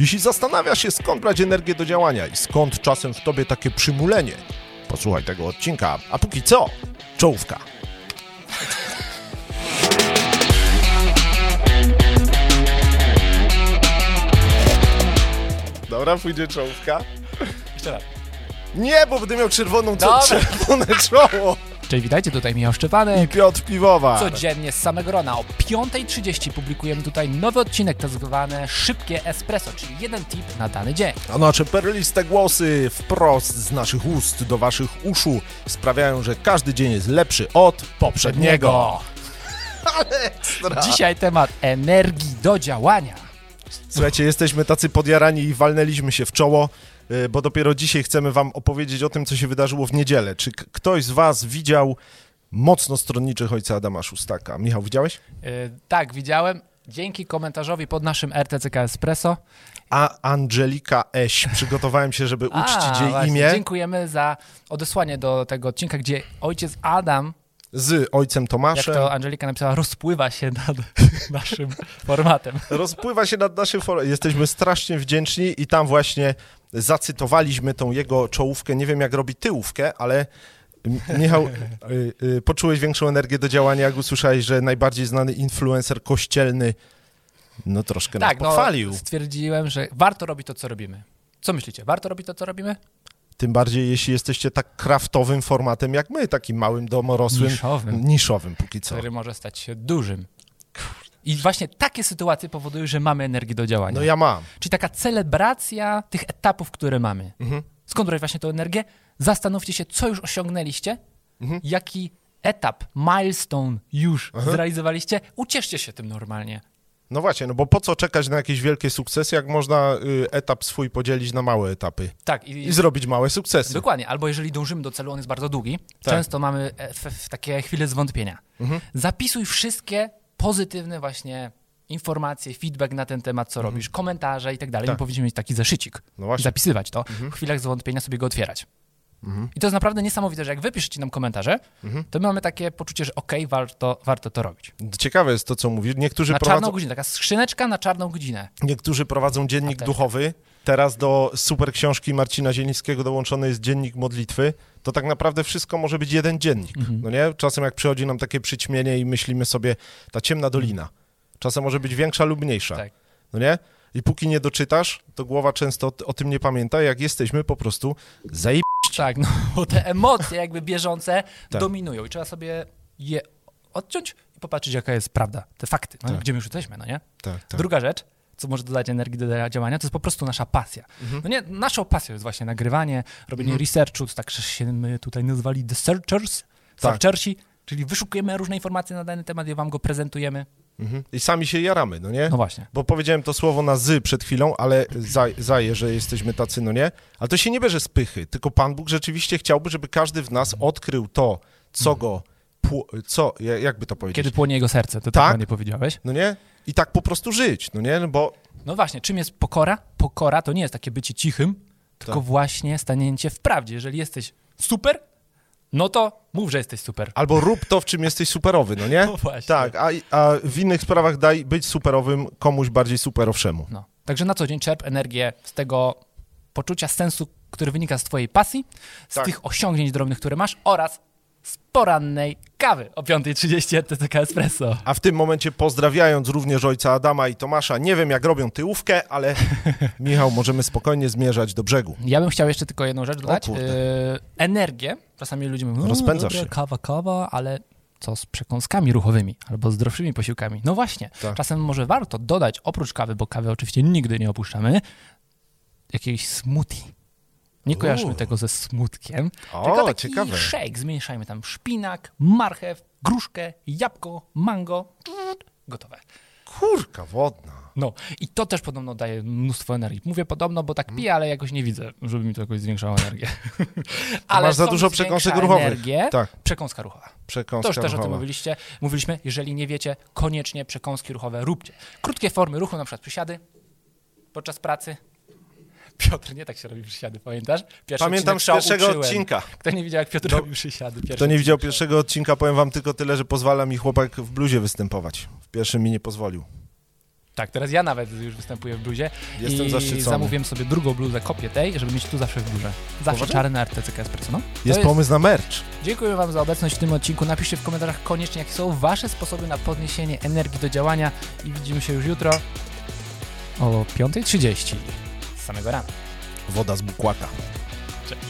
Jeśli zastanawiasz się, skąd brać energię do działania i skąd czasem w tobie takie przymulenie, posłuchaj tego odcinka. A póki co, czołówka. Dobra, pójdzie czołówka. Jeszcze raz. Nie, bo będę miał czerwoną, co, czerwone czoło. Cześć, witajcie, tutaj Michał Szczepanek. Piotr Piwowa. Codziennie z samego rana o 5.30 publikujemy tutaj nowy odcinek, tak zwane szybkie espresso, czyli jeden tip na dany dzień. A nasze perliste głosy wprost z naszych ust do waszych uszu sprawiają, że każdy dzień jest lepszy od poprzedniego. Dzisiaj temat energii do działania. Słuchajcie, jesteśmy tacy podjarani i walnęliśmy się w czoło, bo dopiero dzisiaj chcemy wam opowiedzieć o tym, co się wydarzyło w niedzielę. Czy ktoś z was widział mocno stronniczych ojca Adama Szustaka? Michał, widziałeś? Yy, tak, widziałem. Dzięki komentarzowi pod naszym RTCK Espresso. A Angelika Eś. Przygotowałem się, żeby uczcić A, jej właśnie, imię Dziękujemy za odesłanie do tego odcinka, gdzie ojciec Adam, z ojcem jak Tomaszem. to Angelika napisała, rozpływa się nad naszym formatem. rozpływa się nad naszym forem. Jesteśmy strasznie wdzięczni i tam właśnie zacytowaliśmy tą jego czołówkę. Nie wiem, jak robi tyłówkę, ale Michał, y, y, poczułeś większą energię do działania, jak usłyszałeś, że najbardziej znany influencer kościelny no troszkę nas Tak, no, pochwalił. stwierdziłem, że warto robić to, co robimy. Co myślicie? Warto robić to, co robimy? Tym bardziej, jeśli jesteście tak kraftowym formatem jak my, takim małym, domorosłym, Niszowym. niszowym póki co. który może stać się dużym. I właśnie takie sytuacje powodują, że mamy energię do działania. No ja mam. Czyli taka celebracja tych etapów, które mamy. Mhm. Skąd brać właśnie tę energię? Zastanówcie się, co już osiągnęliście, Mhm. jaki etap, milestone już Aha. zrealizowaliście. Ucieszcie się tym normalnie. No właśnie, no bo po co czekać na jakieś wielkie sukcesy, jak można y, etap swój podzielić na małe etapy Tak, i, i zrobić małe sukcesy. Dokładnie, albo jeżeli dążymy do celu, on jest bardzo długi, Tak. często mamy e, f, takie chwile zwątpienia. Mhm. Zapisuj wszystkie pozytywne właśnie informacje, feedback na ten temat, co robisz, komentarze i tak dalej. Tak. My powinniśmy mieć taki zeszycik No i właśnie. zapisywać to, Mhm. w chwilach zwątpienia sobie go otwierać. Mhm. I to jest naprawdę niesamowite, że jak wy piszecie nam komentarze, Mhm. to my mamy takie poczucie, że okej, warto, warto to robić. Ciekawe jest to, co mówisz. Niektórzy Na prowadzą, czarną godzinę, taka skrzyneczka na czarną godzinę. niektórzy prowadzą dziennik Apteczka. duchowy. Teraz do super książki Marcina Zielińskiego dołączony jest dziennik modlitwy. To tak naprawdę wszystko może być jeden dziennik. Mhm. No nie? Czasem jak przychodzi nam takie przyćmienie i myślimy sobie, ta ciemna dolina. Czasem może być większa lub mniejsza. Tak. No nie? I póki nie doczytasz, to głowa często o, tym nie pamięta, jak jesteśmy po prostu Tak, no bo te emocje jakby bieżące Tak. dominują i trzeba sobie je odciąć i popatrzeć, jaka jest prawda, te fakty, no, Tak. gdzie my już jesteśmy, no nie? Tak, tak. Druga rzecz, co może dodać energii do działania, to jest po prostu nasza pasja. Mhm. No nie, naszą pasją jest właśnie nagrywanie, robienie Mhm. researchu, tak się my tutaj nazwali the searchers, Tak. searchersi, czyli wyszukujemy różne informacje na dany temat i wam go prezentujemy. Mhm. I sami się jaramy, no nie? No właśnie. Bo powiedziałem to słowo na zy przed chwilą, ale za, zaję, że jesteśmy tacy, no nie? Ale to się nie bierze z pychy, tylko Pan Bóg rzeczywiście chciałby, żeby każdy w nas odkrył to, co go, co, ja- jakby to powiedzieć, Kiedy płonie jego serce, to Tak? tak nie powiedziałeś. no nie? I tak po prostu żyć, no nie? No bo No właśnie, czym jest pokora? Pokora to nie jest takie bycie cichym, tylko Tak. właśnie stanięcie w prawdzie. Jeżeli jesteś super, no to mów, że jesteś super. albo rób to, w czym jesteś superowy, no nie? No właśnie. Tak, a, a w innych sprawach daj być superowym komuś bardziej superowszemu. No. Także na co dzień czerp energię z tego poczucia sensu, który wynika z twojej pasji, z Tak. tych osiągnięć drobnych, które masz oraz z porannej kawy o 5.30 RTCK Espresso. A w tym momencie pozdrawiając również ojca Adama i Tomasza, nie wiem jak robią tyłówkę, ale Michał, możemy spokojnie zmierzać do brzegu. Ja bym chciał jeszcze tylko jedną rzecz dodać. Yy, energię. Czasami ludzie mówią, Rozpędzasz dobra, się. kawa, kawa, ale co z przekąskami ruchowymi albo zdrowszymi posiłkami? No właśnie, Tak. czasem może warto dodać, oprócz kawy, bo kawy oczywiście nigdy nie opuszczamy, jakiegoś smoothie. Nie kojarzmy tego ze smutkiem, O, tylko taki ciekawe. shake. Zmieszajmy tam szpinak, marchew, gruszkę, jabłko, mango. Gotowe. Kurka wodna. No i to też podobno daje mnóstwo energii. Mówię podobno, bo tak Mhm. piję, ale jakoś nie widzę, żeby mi to jakoś zwiększało energię. ale masz za dużo przekąsek ruchowych. Energię, Tak, Przekąska ruchowa. przekąska To już też o tym ruchowa. mówiliście. Mówiliśmy, jeżeli nie wiecie, koniecznie przekąski ruchowe róbcie. Krótkie formy ruchu, na przykład przysiady podczas pracy. Piotr, nie tak się robi przysiady, pamiętasz? Pierwszy Pamiętam z pierwszego uczyłem. odcinka. Kto nie widział, jak Piotr No, robił przysiady? Kto nie widział pierwszego odcinka, powiem wam tylko tyle, że pozwala mi chłopak w bluzie występować. W pierwszym mi nie pozwolił. Tak, teraz ja nawet już występuję w bluzie Jestem i zaszczycony. zamówiłem sobie drugą bluzę, kopię tej, żeby mieć tu zawsze w bluzze. Zawsze Poważnie? czarny RTCK Espresso, no. Jest jest- pomysł na merch. Dziękuję Wam za obecność w tym odcinku. Napiszcie w komentarzach koniecznie, jakie są Wasze sposoby na podniesienie energii do działania i widzimy się już jutro o 5.30 z samego rana. Woda z bukłaka. Cześć.